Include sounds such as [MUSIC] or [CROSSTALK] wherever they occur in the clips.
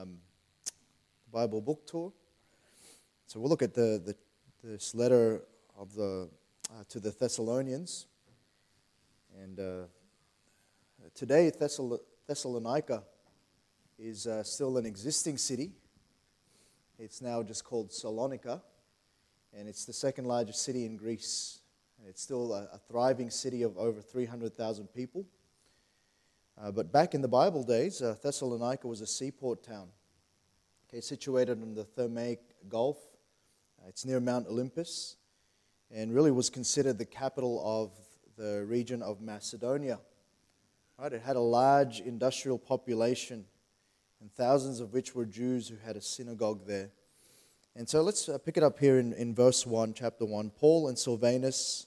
um, Bible book tour. So we'll look at the, the this letter of the uh, to the Thessalonians, and uh, today Thessal- Thessalonica is uh, still an existing city. It's now just called Salonika, and it's the second largest city in Greece. It's still a, a thriving city of over 300,000 people. Uh, but back in the Bible days, uh, Thessalonica was a seaport town, okay, situated in the Thermaic Gulf. Uh, it's near Mount Olympus, and really was considered the capital of the region of Macedonia. Right? It had a large industrial population, and thousands of which were Jews who had a synagogue there. And so let's uh, pick it up here in, in verse 1, chapter 1. Paul and Silvanus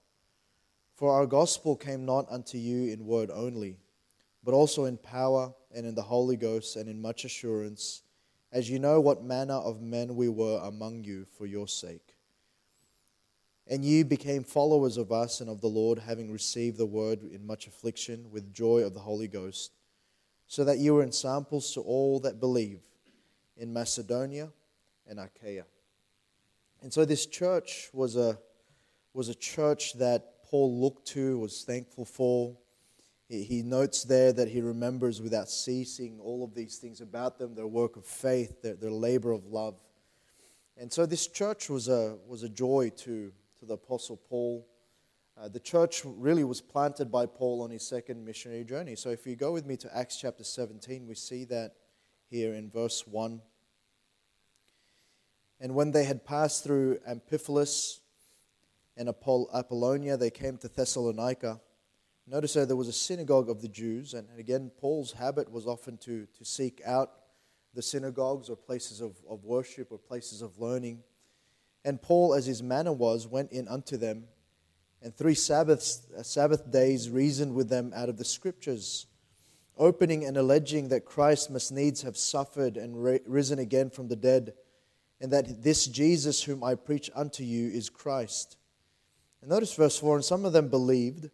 For our gospel came not unto you in word only, but also in power and in the Holy Ghost and in much assurance, as you know what manner of men we were among you for your sake. And you became followers of us and of the Lord, having received the word in much affliction with joy of the Holy Ghost, so that you were ensamples to all that believe in Macedonia and Achaia. And so this church was a, was a church that Paul looked to, was thankful for. He notes there that he remembers without ceasing all of these things about them their work of faith, their, their labor of love. And so this church was a, was a joy to, to the Apostle Paul. Uh, the church really was planted by Paul on his second missionary journey. So if you go with me to Acts chapter 17, we see that here in verse 1. And when they had passed through Amphipolis, and Apollonia, they came to Thessalonica. Notice there was a synagogue of the Jews, and again, Paul's habit was often to, to seek out the synagogues or places of, of worship or places of learning. And Paul, as his manner was, went in unto them, and three Sabbaths, uh, Sabbath days reasoned with them out of the Scriptures, opening and alleging that Christ must needs have suffered and risen again from the dead, and that this Jesus whom I preach unto you is Christ. And notice verse 4 And some of them believed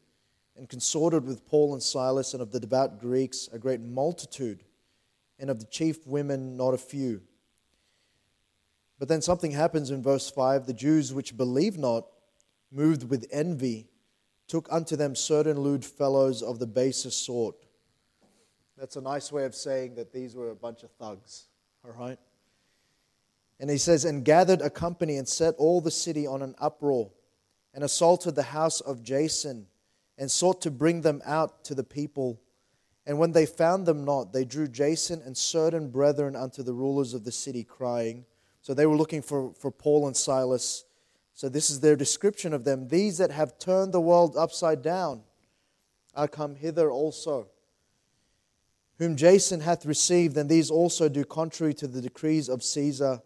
and consorted with Paul and Silas, and of the devout Greeks a great multitude, and of the chief women not a few. But then something happens in verse 5 the Jews which believed not, moved with envy, took unto them certain lewd fellows of the basest sort. That's a nice way of saying that these were a bunch of thugs, all right? And he says, and gathered a company and set all the city on an uproar and assaulted the house of Jason and sought to bring them out to the people. And when they found them not, they drew Jason and certain brethren unto the rulers of the city, crying. So they were looking for, for Paul and Silas. So this is their description of them. These that have turned the world upside down are come hither also, whom Jason hath received, and these also do contrary to the decrees of Caesar,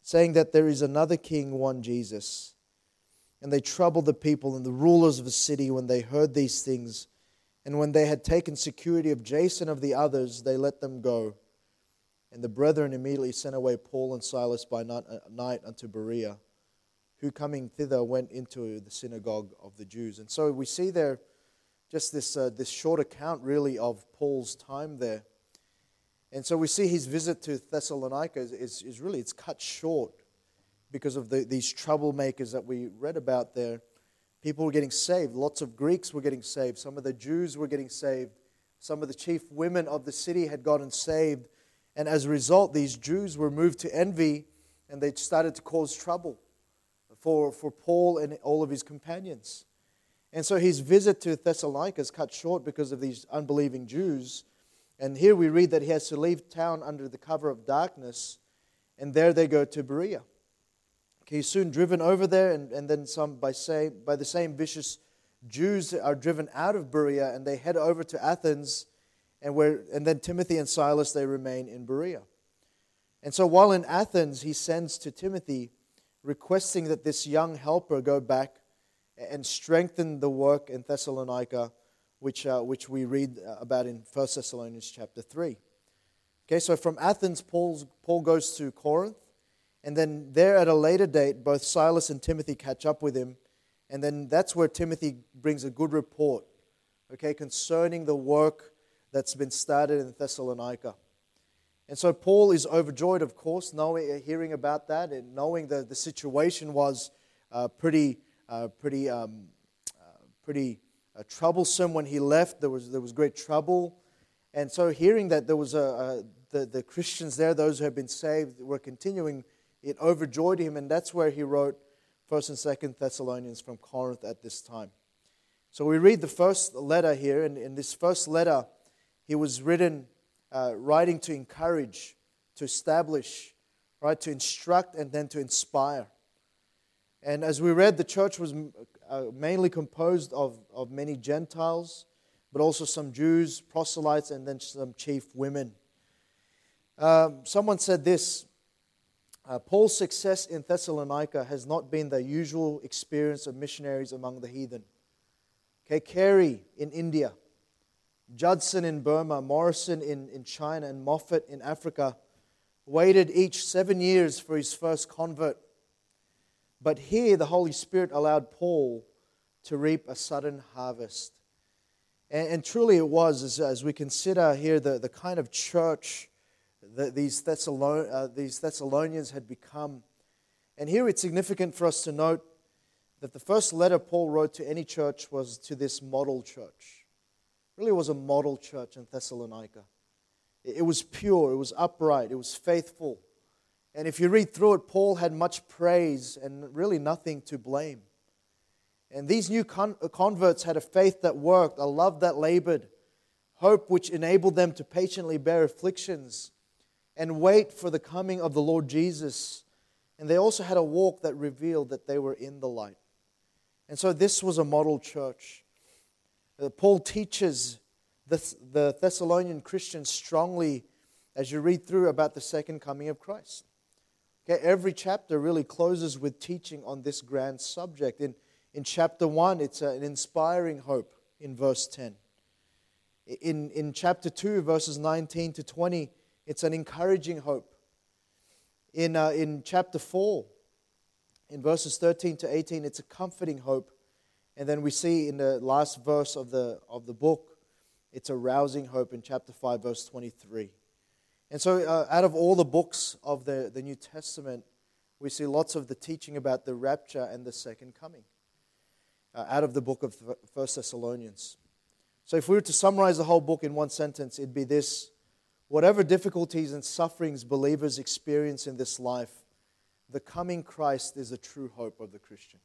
saying that there is another king, one Jesus. And they troubled the people and the rulers of the city when they heard these things. And when they had taken security of Jason of the others, they let them go. And the brethren immediately sent away Paul and Silas by night unto Berea, who coming thither went into the synagogue of the Jews. And so we see there just this, uh, this short account, really, of Paul's time there. And so we see his visit to Thessalonica is, is, is really, it's cut short because of the, these troublemakers that we read about there. People were getting saved. Lots of Greeks were getting saved. Some of the Jews were getting saved. Some of the chief women of the city had gotten saved. And as a result, these Jews were moved to envy and they started to cause trouble for, for Paul and all of his companions. And so his visit to Thessalonica is cut short because of these unbelieving Jews. And here we read that he has to leave town under the cover of darkness, and there they go to Berea. He's soon driven over there, and, and then some by, say, by the same vicious Jews are driven out of Berea and they head over to Athens, and, where, and then Timothy and Silas, they remain in Berea. And so while in Athens, he sends to Timothy requesting that this young helper go back and strengthen the work in Thessalonica, which, uh, which we read about in 1 Thessalonians chapter 3. Okay, so from Athens, Paul's, Paul goes to Corinth, and then there at a later date, both Silas and Timothy catch up with him, and then that's where Timothy brings a good report, okay, concerning the work that's been started in Thessalonica. And so Paul is overjoyed, of course, knowing, hearing about that and knowing that the situation was uh, pretty, uh, pretty, um, uh, pretty uh, troublesome when he left. There was, there was great trouble. And so hearing that there was a, a, the, the Christians there, those who had been saved, were continuing, it overjoyed him. And that's where he wrote 1st and 2nd Thessalonians from Corinth at this time. So we read the first letter here. And in this first letter, he was written uh, writing to encourage, to establish, right, to instruct, and then to inspire. And as we read, the church was uh, mainly composed of, of many Gentiles, but also some Jews, proselytes, and then some chief women. Um, someone said this uh, Paul's success in Thessalonica has not been the usual experience of missionaries among the heathen. Okay, Carey in India Judson in Burma, Morrison in, in China, and Moffat in Africa waited each seven years for his first convert. But here, the Holy Spirit allowed Paul to reap a sudden harvest. And, and truly, it was, as, as, we consider here the, the kind of church these, Thessalon, uh, these Thessalonians had become. And here it's significant for us to note that the first letter Paul wrote to any church was to this model church really was a model church in Thessalonica. It was pure, it was upright, it was faithful. And if you read through it, Paul had much praise and really nothing to blame. And these new con- converts had a faith that worked, a love that labored, hope which enabled them to patiently bear afflictions and wait for the coming of the Lord Jesus. And they also had a walk that revealed that they were in the light. And so this was a model church. Uh, Paul teaches the, the Thessalonian Christians strongly as you read through about the second coming of Christ. Okay, every chapter really closes with teaching on this grand subject. In, in chapter 1, it's an inspiring hope in verse 10. In, in chapter 2, verses 19 to 20, it's an encouraging hope. In, uh, in chapter 4, in verses 13 to 18, it's a comforting hope. And then we see in the last verse of the, of the book, it's a rousing hope in chapter 5, verse 23. And so, uh, out of all the books of the, the New Testament, we see lots of the teaching about the rapture and the second coming uh, out of the book of First Thessalonians. So, if we were to summarize the whole book in one sentence, it'd be this Whatever difficulties and sufferings believers experience in this life, the coming Christ is the true hope of the Christian.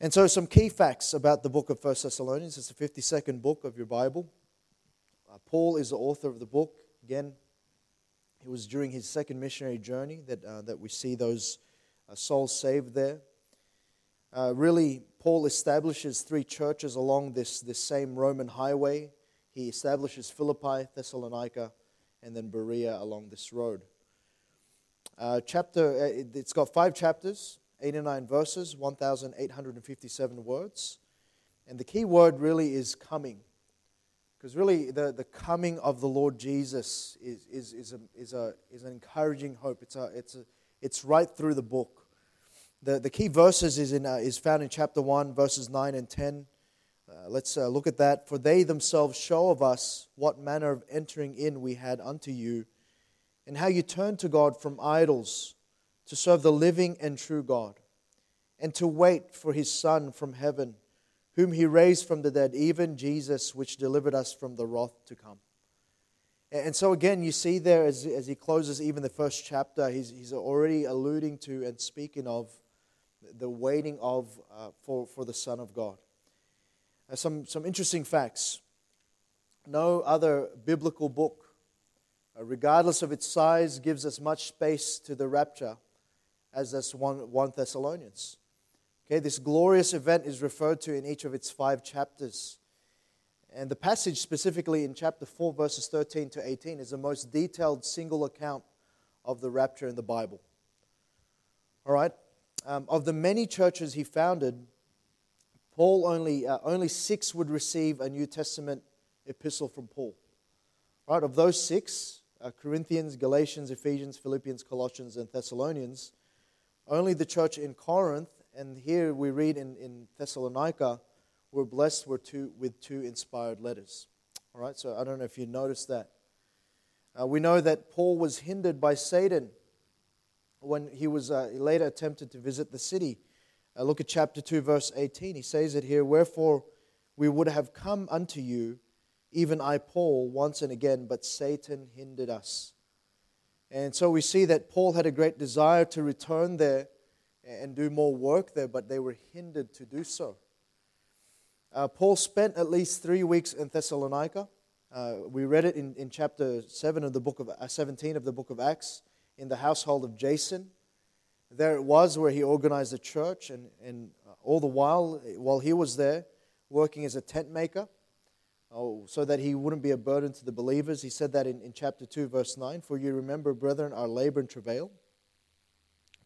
And so, some key facts about the book of 1 Thessalonians. It's the 52nd book of your Bible. Uh, Paul is the author of the book. Again, it was during his second missionary journey that, uh, that we see those uh, souls saved there. Uh, really, Paul establishes three churches along this, this same Roman highway. He establishes Philippi, Thessalonica, and then Berea along this road. Uh, chapter, uh, it's got five chapters. 89 verses, 1,857 words. And the key word really is coming. Because really, the, the coming of the Lord Jesus is, is, is, a, is, a, is an encouraging hope. It's, a, it's, a, it's right through the book. The, the key verses is, in, uh, is found in chapter 1, verses 9 and 10. Uh, let's uh, look at that. For they themselves show of us what manner of entering in we had unto you, and how you turned to God from idols to serve the living and true God, and to wait for his Son from heaven, whom he raised from the dead, even Jesus, which delivered us from the wrath to come. And so, again, you see there as, as he closes even the first chapter, he's, he's already alluding to and speaking of the waiting of, uh, for, for the Son of God. Uh, some, some interesting facts. No other biblical book, uh, regardless of its size, gives as much space to the rapture as does 1, 1 Thessalonians. Okay, this glorious event is referred to in each of its five chapters. And the passage, specifically in chapter 4, verses 13 to 18, is the most detailed single account of the rapture in the Bible. All right? Um, of the many churches he founded, Paul only, uh, only six would receive a New Testament epistle from Paul. Right? Of those six, uh, Corinthians, Galatians, Ephesians, Philippians, Colossians, and Thessalonians, only the church in Corinth, and here we read in, in Thessalonica, were blessed were two, with two inspired letters. All right, so I don't know if you noticed that. Uh, we know that Paul was hindered by Satan when he was uh, later attempted to visit the city. Uh, look at chapter 2, verse 18. He says it here Wherefore we would have come unto you, even I, Paul, once and again, but Satan hindered us. And so we see that Paul had a great desire to return there and do more work there, but they were hindered to do so. Uh, Paul spent at least three weeks in Thessalonica. Uh, we read it in, in chapter 7 of the book of, uh, 17 of the book of Acts in the household of Jason. There it was where he organized a church, and, and uh, all the while, while he was there, working as a tent maker, oh, so that he wouldn't be a burden to the believers. He said that in, in chapter 2, verse 9 For you remember, brethren, our labor and travail,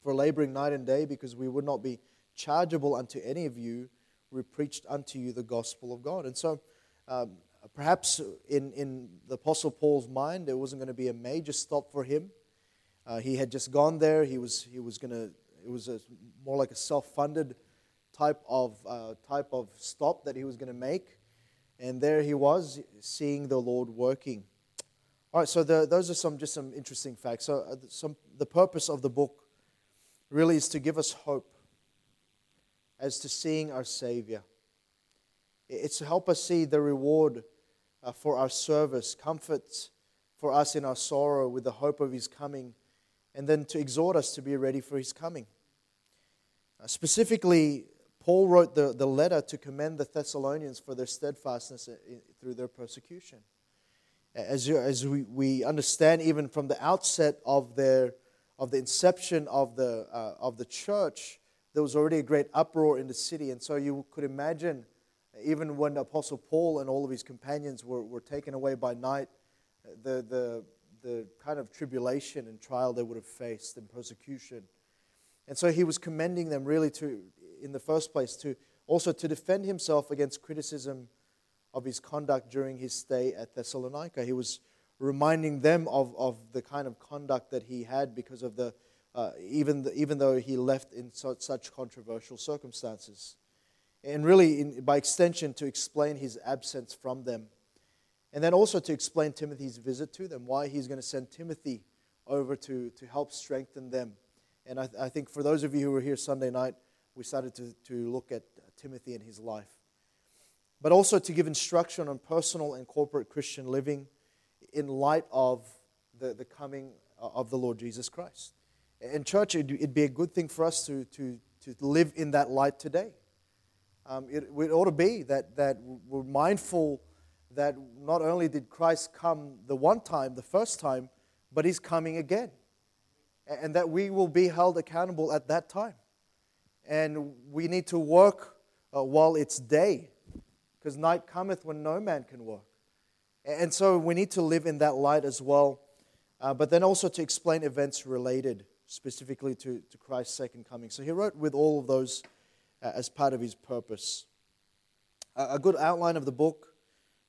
for laboring night and day, because we would not be chargeable unto any of you we preached unto you the gospel of God. And so, um, perhaps in, in the Apostle Paul's mind, there wasn't going to be a major stop for him. Uh, he had just gone there. He was, he was going to, it was a, more like a self funded type of, uh, type of stop that he was going to make. And there he was, seeing the Lord working. All right, so the, those are some just some interesting facts. So, uh, some, the purpose of the book really is to give us hope as to seeing our Savior. It's to help us see the reward uh, for our service, comfort for us in our sorrow with the hope of His coming, and then to exhort us to be ready for His coming. Uh, specifically, Paul wrote the, the letter to commend the Thessalonians for their steadfastness in, through their persecution. As, you, as we, we understand, even from the outset of, their, of the inception of the, uh, of the church, there was already a great uproar in the city. And so you could imagine, even when Apostle Paul and all of his companions were, were taken away by night, the, the, the kind of tribulation and trial they would have faced and persecution. And so he was commending them really to, in the first place, to also to defend himself against criticism of his conduct during his stay at Thessalonica. He was reminding them of, of the kind of conduct that he had because of the uh, even, the, even though he left in so, such controversial circumstances. And really, in, by extension, to explain his absence from them. And then also to explain Timothy's visit to them, why he's going to send Timothy over to, to help strengthen them. And I, I think for those of you who were here Sunday night, we started to, to look at Timothy and his life. But also to give instruction on personal and corporate Christian living in light of the, the coming of the Lord Jesus Christ. In church, it'd, it'd, be a good thing for us to, to, to live in that light today. Um, it, it ought to be that, that we're mindful that not only did Christ come the one time, the first time, but he's coming again. And that we will be held accountable at that time. And we need to work uh, while it's day, because night cometh when no man can work. And so we need to live in that light as well, uh, but then also to explain events related specifically to, to Christ's second coming. So he wrote with all of those uh, as part of his purpose. a good outline of the book,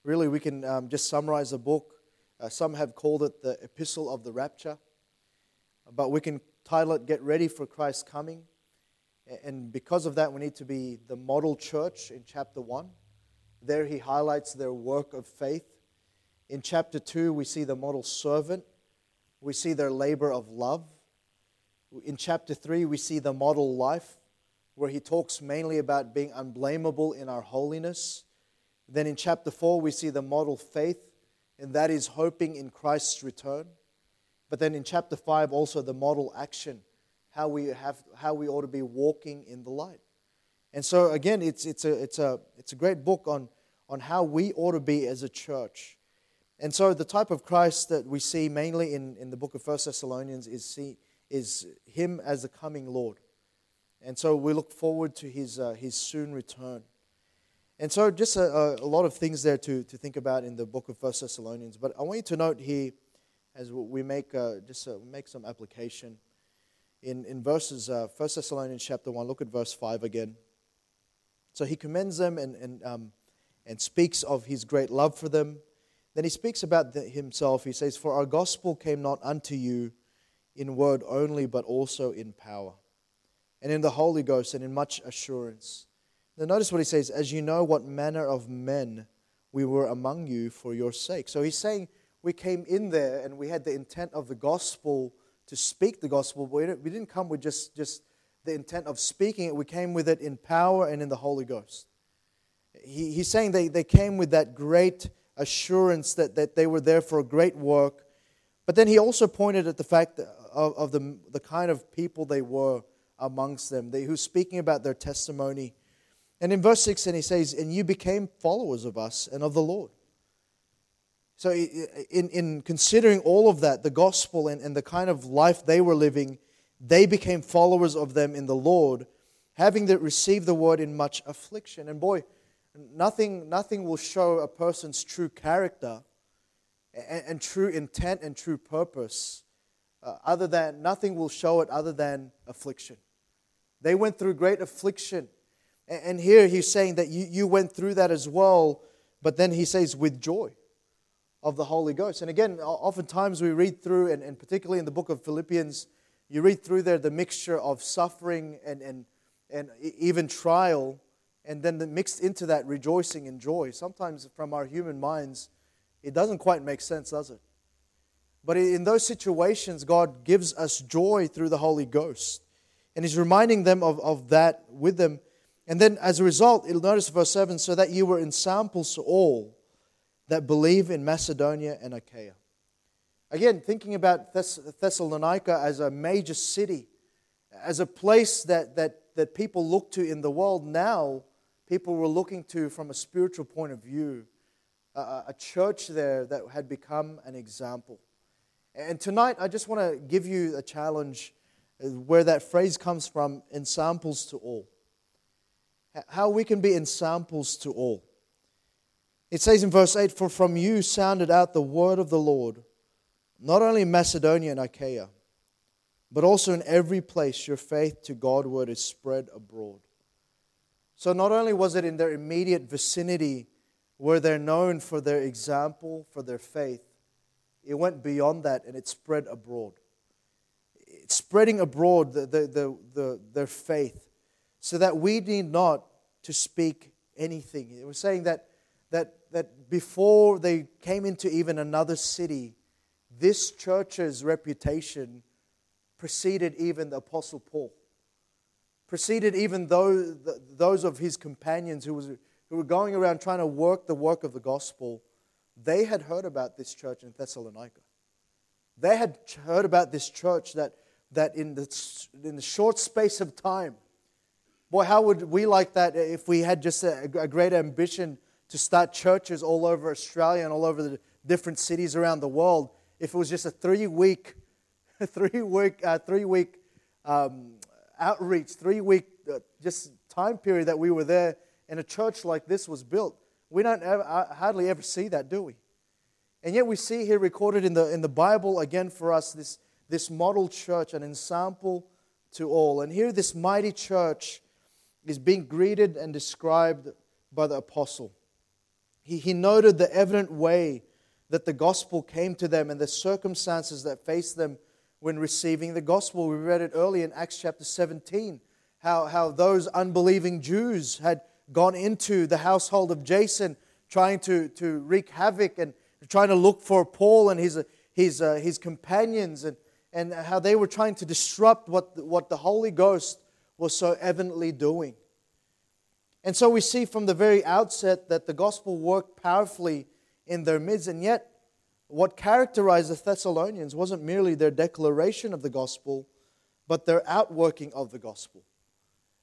really, we can um, just summarize the book. Uh, some have called it the Epistle of the Rapture, but we can title it Get Ready for Christ's Coming. And because of that, we need to be the model church in chapter 1. There he highlights their work of faith. In chapter 2, we see the model servant. We see their labor of love. In chapter 3, we see the model life, where he talks mainly about being unblameable in our holiness. Then in chapter 4, we see the model faith, and that is hoping in Christ's return. But then in chapter 5, also the model action, how we, have, how we ought to be walking in the light. And so, again, it's, it's, a, it's, a, it's a great book on, on how we ought to be as a church. And so, the type of Christ that we see mainly in, in the book of First Thessalonians is see, is Him as the coming Lord. And so we look forward to His, uh, his soon return. And so, just a, a, lot of things there to, to think about in the book of First Thessalonians. But I want you to note here, as we make uh, just uh, make some application, in, in verses uh, 1 Thessalonians chapter 1, look at verse 5 again. So he commends them and, and, um, and speaks of his great love for them. Then he speaks about the, himself. He says, For our gospel came not unto you in word only, but also in power, and in the Holy Ghost, and in much assurance now, notice what he says as you know what manner of men we were among you for your sake. So he's saying we came in there and we had the intent of the gospel to speak the gospel, but we didn't come with just, just the intent of speaking it. We came with it in power and in the Holy Ghost. He, he's saying they, they came with that great assurance that, that they were there for a great work. But then he also pointed at the fact of, of the, the kind of people they were amongst them, they, who's speaking about their testimony and in verse 6, and he says, And you became followers of us and of the Lord. So, in, in considering all of that, the gospel and, and the kind of life they were living, they became followers of them in the Lord, having received the word in much affliction. And boy, nothing, nothing will show a person's true character and, and true intent and true purpose uh, other than, nothing will show it other than affliction. They went through great affliction and here he's saying that you, you went through that as well, but then he says with joy of the Holy Ghost. And again, oftentimes we read through, and, and particularly in the book of Philippians, you read through there the mixture of suffering and, and, and even trial, and then the mixed into that rejoicing and joy. Sometimes from our human minds, it doesn't quite make sense, does it? But in those situations, God gives us joy through the Holy Ghost. And He's reminding them of, of that with them. And then as a result, you'll notice verse 7 so that you were ensamples to all that believe in Macedonia and Achaia. Again, thinking about Thess- Thessalonica as a major city, as a place that, that, that people look to in the world now, people were looking to from a spiritual point of view, a, a church there that had become an example. And tonight, I just want to give you a challenge uh, where that phrase comes from ensamples to all how we can be ensamples to all. It says in verse 8, For from you sounded out the word of the Lord, not only in Macedonia and Achaia, but also in every place your faith to Godward is spread abroad. So not only was it in their immediate vicinity where they're known for their example, for their faith, it went beyond that and it spread abroad. It's spreading abroad the, the, the, the, their faith so that we need not to speak anything. It was saying that, that, that before they came into even another city, this church's reputation preceded even the Apostle Paul, preceded even those, those of his companions who, was, who were going around trying to work the work of the gospel. They had heard about this church in Thessalonica. They had heard about this church that, that in, the, in the short space of time, Boy, how would we like that if we had just a, a great ambition to start churches all over Australia and all over the different cities around the world? If it was just a three week, [LAUGHS] three week, uh, three week um, outreach, three week uh, just time period that we were there, and a church like this was built. We don't ever, uh, hardly ever see that, do we? And yet we see here recorded in the, in the Bible again for us this, this model church, an example to all. And here, this mighty church is being greeted and described by the apostle. He, he noted the evident way that the gospel came to them and the circumstances that faced them when receiving the gospel. We read it early in Acts chapter 17, how, how those unbelieving Jews had gone into the household of Jason trying to, to wreak havoc and trying to look for Paul and his, his, uh, his companions and, and how they were trying to disrupt what, what the Holy Ghost was so evidently doing. And so we see from the very outset that the gospel worked powerfully in their midst, and yet what characterized the Thessalonians wasn't merely their declaration of the gospel, but their outworking of the gospel.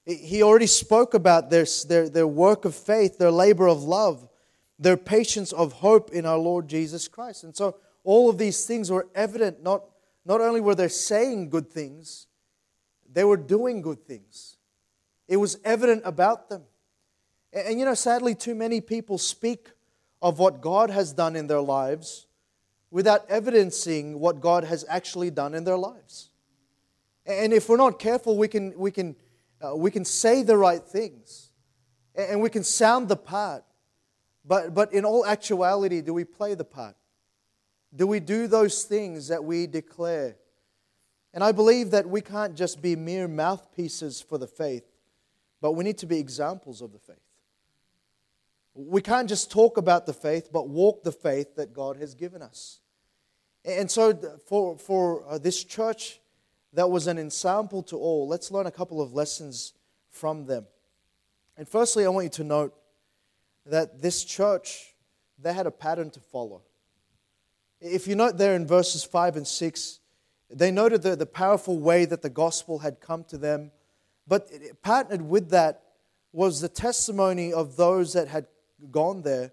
He already spoke about their, their, their work of faith, their labor of love, their patience of hope in our Lord Jesus Christ. And so all of these things were evident. Not, not only were they saying good things, they were doing good things. It was evident about them. And, and you know, sadly, too many people speak of what God has done in their lives without evidencing what God has actually done in their lives. And if we're not careful, we can, we can, uh, we can say the right things and we can sound the part. But, but in all actuality, do we play the part? Do we do those things that we declare? And I believe that we can't just be mere mouthpieces for the faith, but we need to be examples of the faith. We can't just talk about the faith, but walk the faith that God has given us. And so, for, for uh, this church that was an example to all, let's learn a couple of lessons from them. And firstly, I want you to note that this church, they had a pattern to follow. If you note there in verses 5 and 6, they noted the, the powerful way that the gospel had come to them. But it, partnered with that was the testimony of those that had gone there.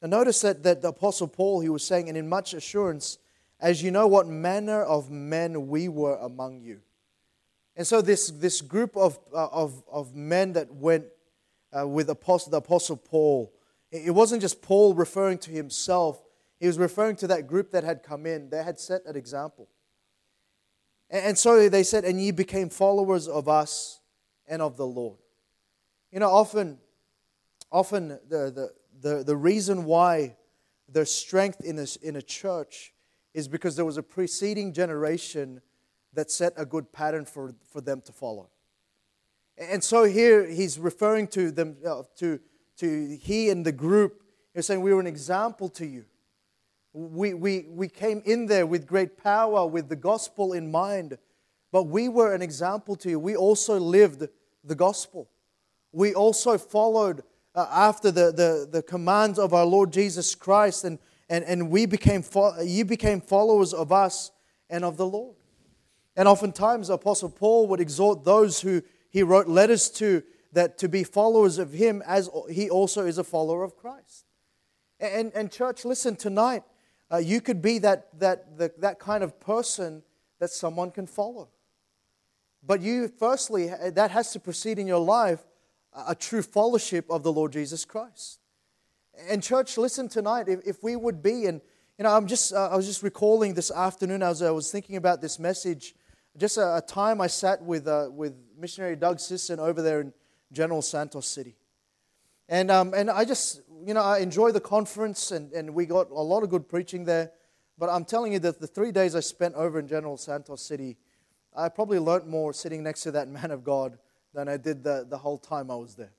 And notice that, that the Apostle Paul, he was saying, and in much assurance, as you know what manner of men we were among you. And so this, this group of, uh, of, of men that went uh, with Apostle, the Apostle Paul, it wasn't just Paul referring to himself, he was referring to that group that had come in. They had set an example. And, so they said, And ye became followers of us and of the Lord. You know, often often the, the, the, the reason why there's strength in a, in a church is because there was a preceding generation that set a good pattern for, for them to follow. And so here he's referring to them, uh, to, to he and the group. He's saying, We were an example to you. We, we, we came in there with great power, with the gospel in mind, but we were an example to you. We also lived the gospel. We also followed uh, after the, the, the commands of our Lord Jesus Christ, and, and, and we became fo- you became followers of us and of the Lord. And oftentimes, Apostle Paul would exhort those who he wrote letters to that to be followers of him as he also is a follower of Christ. And, and church, listen, tonight, uh, you could be that, that, the, that kind of person that someone can follow. But you, firstly, that has to proceed in your life a true fellowship of the Lord Jesus Christ. And church, listen tonight, if, if we would be, and you know, I'm just, uh, I was just recalling this afternoon as I was thinking about this message, just a, a time I sat with, uh, with missionary Doug Sisson over there in General Santos City. And, um, and I just, you know, I enjoy the conference and, and we got a lot of good preaching there. But I'm telling you that the three days I spent over in General Santos City, I probably learnt more sitting next to that [LAUGHS] man of God than I did the, the whole time I was there.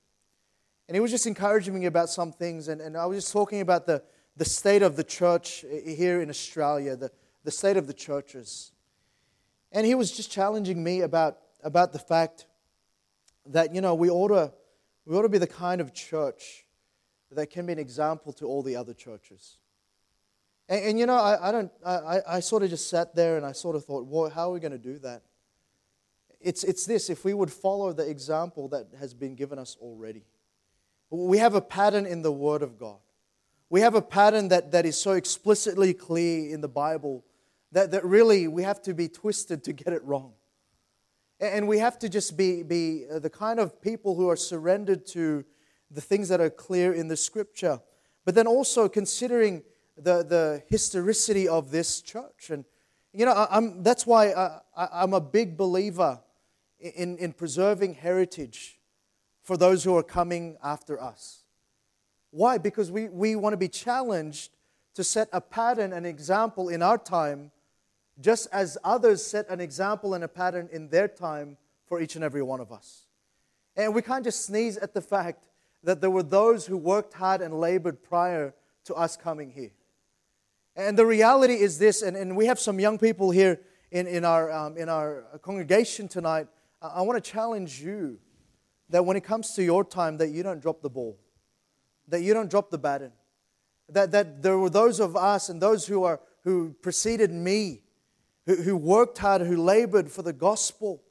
And he was just encouraging me about some things, and, and I was just talking about the, the state of the church eh, eh, here in Australia, the, the state of the churches. And he was just challenging me about, about the fact that, you know, we ought, to, we ought to be the kind of church that can be an example to all the other churches. And, and you know, I, I don't, I, I sort of just sat there and I sort of thought, well, how are we going to do that? it's, it's this if we would follow the example that has been given us already. We have a pattern in the Word of God. We have a pattern that, that is so explicitly clear in the Bible that, that really we have to be twisted to get it wrong. And we have to just be, be uh, the kind of people who are surrendered to the things that are clear in the Scripture. But then also considering the, the historicity of this church. And, you know, I'm, that's why I, I'm a big believer in, in preserving heritage for those who are coming after us. Why? Because we, we want to be challenged to set a pattern, an example in our time, just as others set an example and a pattern in their time for each and every one of us. And we can't just sneeze at the fact that there were those who worked hard and labored prior to us coming here. And the reality is this, and, and we have some young people here in, in, our, um, in our congregation tonight I want to challenge you that when it comes to your time, that you don't drop the ball, that you don't drop the baton, that, that there were those of us and those who, are, who preceded me, who, who worked hard, who labored for the gospel,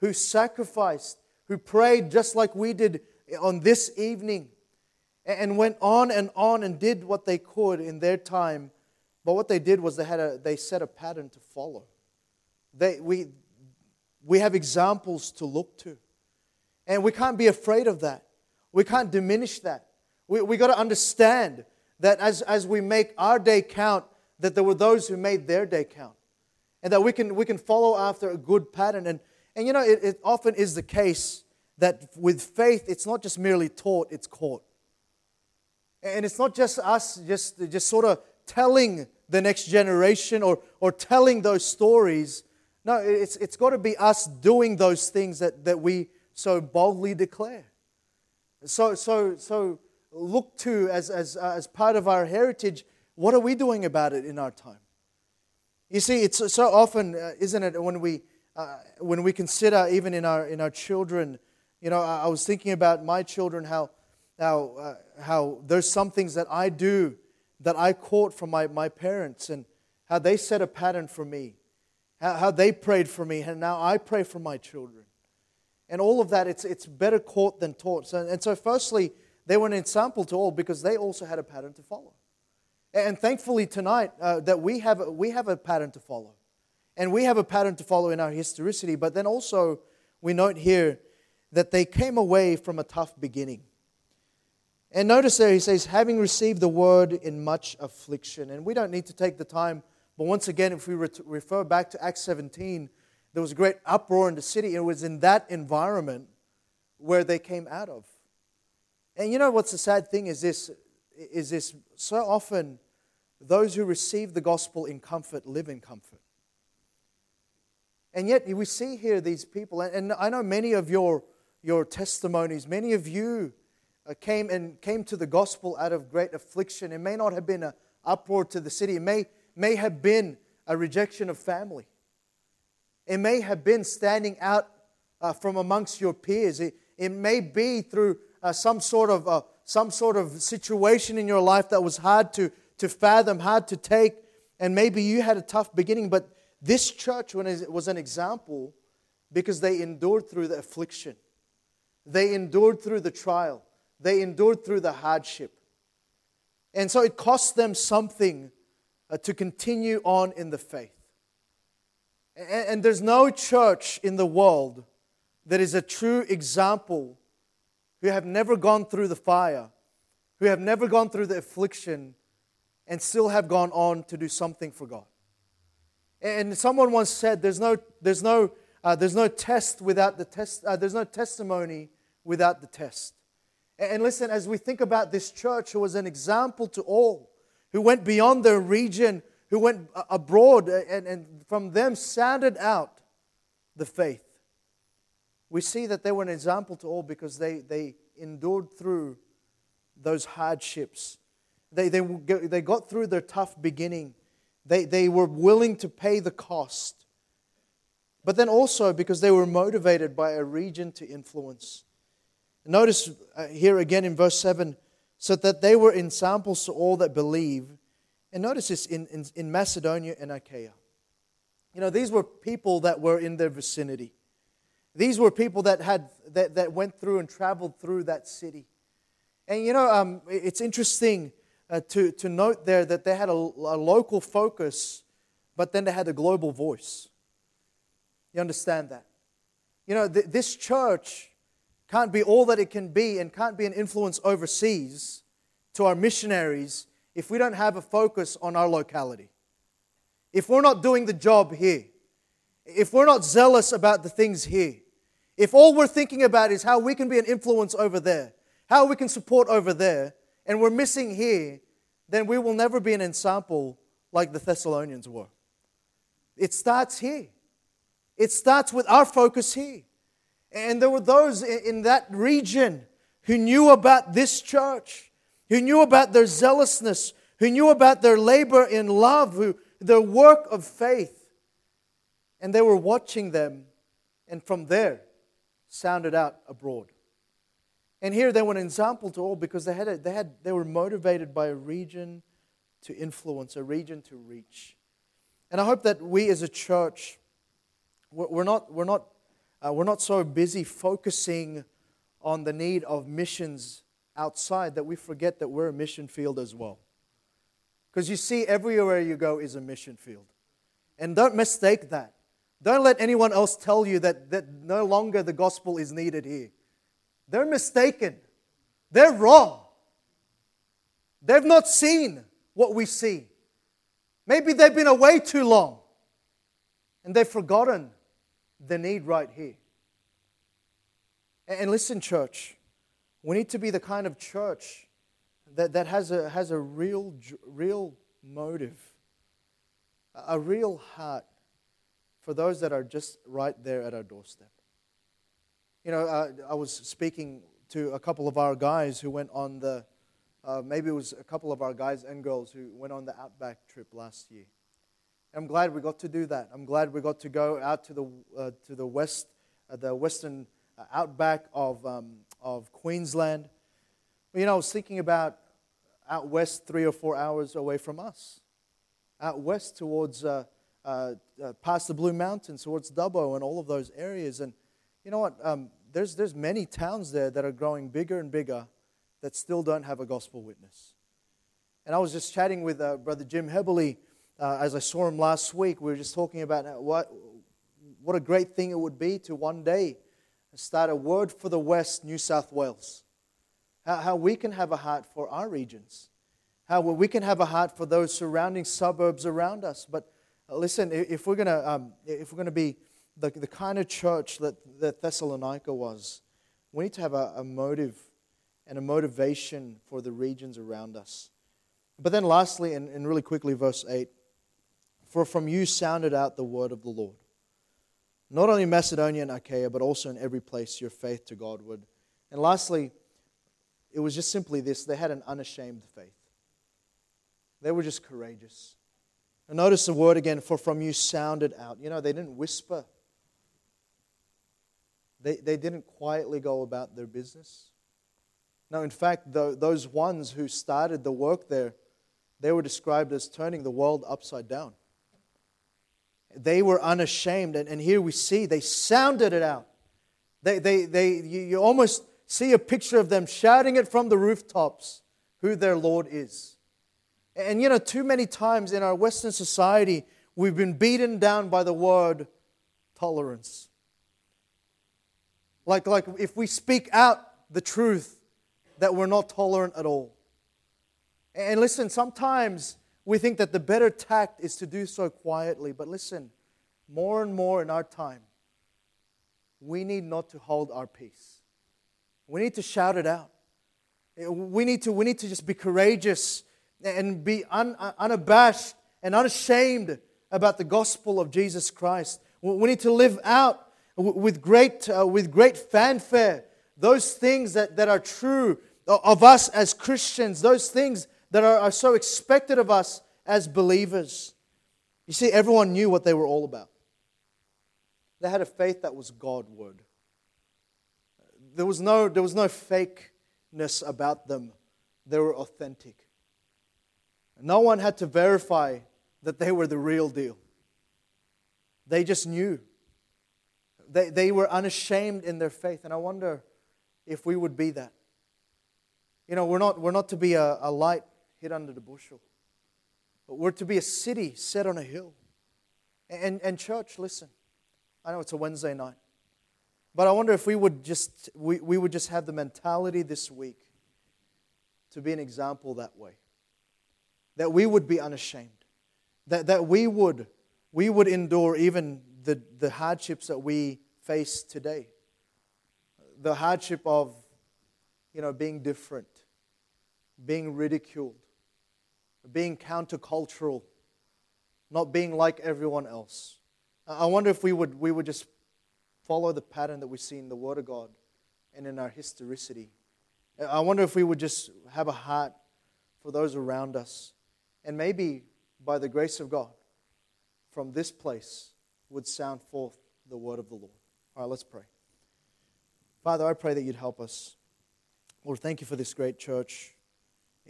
who sacrificed, who prayed just like we did on this evening, and went on and on and did what they could in their time. But what they did was they, had a, they set a pattern to follow. They, we, we have examples to look to. And we can't be afraid of that. We can't diminish that. We, we got to understand that as, as we make our day count, that there were those who made their day count. And that we can, we can follow after a good pattern. And, and you know, it, it often is the case that with faith, it's not just merely taught, it's caught. And it's not just us just, just sort of telling the next generation or, or telling those stories. No, it's, it's got to be us doing those things that, that we so boldly declare. So, so, so look to as, as, uh, as part of our heritage, what are we doing about it in our time? You see, it's so often, uh, isn't it, when we, uh, when we consider even in our, in our children, you know, I, I was thinking about my children, how, how, uh, how there's some things that I do that I caught from my, my parents and how they set a pattern for me, how, how they prayed for me, and now I pray for my children. And all of that, it's, it's better caught than taught. So, and so, firstly, they were an example to all because they also had a pattern to follow. And thankfully, tonight, uh, that we have, we have a pattern to follow. And we have a pattern to follow in our historicity. But then also, we note here that they came away from a tough beginning. And notice there he says, having received the word in much affliction. And we don't need to take the time, but once again, if we refer back to Acts 17, there was a great uproar in the city. It was in that environment where they came out of. And you know what's the sad thing is this is this so often those who receive the gospel in comfort live in comfort. And yet we see here these people, and I know many of your, your testimonies, many of you uh, came and came to the gospel out of great affliction. It may not have been an uproar to the city. It may, may have been a rejection of family. It may have been standing out uh, from amongst your peers. It, it may be through uh, some, sort of, uh, some sort of situation in your life that was hard to, to fathom, hard to take. And maybe you had a tough beginning, but this church was an example because they endured through the affliction. They endured through the trial. They endured through the hardship. And so it cost them something uh, to continue on in the faith. And, and there's no church in the world that is a true example who have never gone through the fire, who have never gone through the affliction, and still have gone on to do something for God. And someone once said, "There's no, there's no, uh, there's no test without the test. Uh, there's no testimony without the test." And listen, as we think about this church, who was an example to all, who went beyond their region, who went abroad, and, and from them sounded out the faith. We see that they were an example to all because they, they endured through those hardships. They, they, they got through their tough beginning. They, they were willing to pay the cost. But then also because they were motivated by a region to influence. Notice uh, here again in verse 7 so that they were ensamples to all that believe. And notice this in, in, in, Macedonia and Achaia. You know, these were people that were in their vicinity. These were people that, had, that, that went through and traveled through that city. And you know, um, it's interesting uh, to, to note there that they had a, a local focus, but then they had a global voice. You understand that? You know, th- this church can't be all that it can be and can't be an influence overseas to our missionaries if we don't have a focus on our locality. If we're not doing the job here, if we're not zealous about the things here, if all we're thinking about is how we can be an influence over there, how we can support over there, and we're missing here, then we will never be an example like the Thessalonians were. It starts here. It starts with our focus here. And there were those in that region who knew about this church, who knew about their zealousness, who knew about their labor in love, who, their work of faith. And they were watching them, and from there sounded out abroad. And here they were an example to all because they, had a, they, had, they were motivated by a region to influence, a region to reach. And I hope that we as a church, we're not, we're not uh, we're not so busy focusing on the need of missions outside that we forget that we're a mission field as well. Because you see, everywhere you go is a mission field. And don't mistake that. Don't let anyone else tell you that, that no longer the gospel is needed here. They're mistaken. They're wrong. They've not seen what we see. Maybe they've been away too long and they've forgotten the need right here. And listen, church, we need to be the kind of church that, that has a, has a real, real motive, a real heart for those that are just right there at our doorstep. You know, uh, I was speaking to a couple of our guys who went on the, uh, maybe it was a couple of our guys and girls who went on the Outback trip last year. I'm glad we got to do that. I'm glad we got to go out to the, uh, to the west, uh, the western uh, outback of, um, of Queensland. You know, I was thinking about out west, three or four hours away from us, out west towards uh, uh, uh, past the Blue Mountains, towards Dubbo and all of those areas. And you know what? Um, there's, there's many towns there that are growing bigger and bigger that still don't have a gospel witness. And I was just chatting with Brother Jim Heberly uh, as I saw him last week. We were just talking about what, what a great thing it would be to one day start a word for the West, New South Wales. How, how we can have a heart for our regions. How we can have a heart for those surrounding suburbs around us. But uh, listen, if we're going um, to be the, the kind of church that, that Thessalonica was, we need to have a, a motive and a motivation for the regions around us. But then, lastly, and, and really quickly, verse 8 For from you sounded out the word of the Lord. Not only Macedonia and Achaia, but also in every place your faith to God would. And lastly, it was just simply this they had an unashamed faith. They were just courageous. And notice the word again, for from you sounded out. You know, they didn't whisper, they, they didn't quietly go about their business. No, in fact, the, those ones who started the work there, they were described as turning the world upside down. They were unashamed. And, and here we see they sounded it out. They, they, they, you, you almost see a picture of them shouting it from the rooftops who their Lord is. And you know, too many times in our Western society, we've been beaten down by the word tolerance. Like, like if we speak out the truth, that we're not tolerant at all. And listen, sometimes we think that the better tact is to do so quietly. But listen, more and more in our time, we need not to hold our peace. We need to shout it out. We need to, we need to just be courageous and be un, unabashed and unashamed about the gospel of Jesus Christ. We need to live out with great, uh, with great fanfare those things that, that are true of us as Christians, those things that are, are so expected of us as believers. You see, everyone knew what they were all about. They had a faith that was Godward. There was no, there was no fakeness about them, they were authentic. No one had to verify that they were the real deal. They just knew. They, they were unashamed in their faith. And I wonder if we would be that. You know, we're not, we're not to be a, a light hid under the bushel, but we're to be a city set on a hill. And, and church, listen, I know it's a Wednesday night, but I wonder if we would just, we, we would just have the mentality this week to be an example that way that we would be unashamed, that, that we, would, we would endure even the, the hardships that we face today. The hardship of, you know, being different, being ridiculed, being countercultural, not being like everyone else. I wonder if we would, we would just follow the pattern that we see in the Word of God and in our historicity. I wonder if we would just have a heart for those around us and maybe by the grace of God, from this place would sound forth the word of the Lord. All right, let's pray. Father, I pray that you'd help us. Lord, thank you for this great church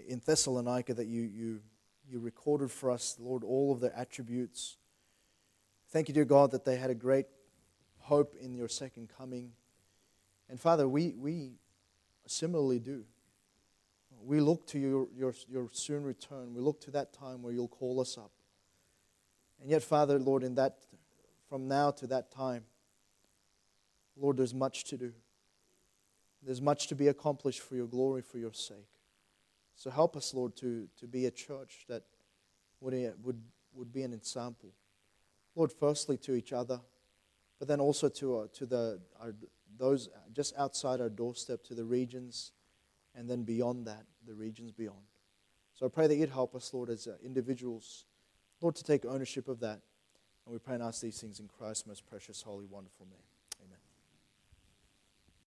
in Thessalonica that you, you, you recorded for us, Lord, all of their attributes. Thank you, dear God, that they had a great hope in your second coming. And Father, we, we similarly do. We look to your, your, your soon return. We look to that time where you'll call us up. And yet, Father, Lord, in that, from now to that time, Lord, there's much to do. There's much to be accomplished for your glory, for your sake. So help us, Lord, to, to be a church that would, would, would be an example. Lord, firstly to each other, but then also to, uh, to the, our, those just outside our doorstep, to the regions, and then beyond that, the regions beyond. So I pray that you'd help us, Lord, as uh, individuals, Lord, to take ownership of that. And we pray and ask these things in Christ's most precious, holy, wonderful name.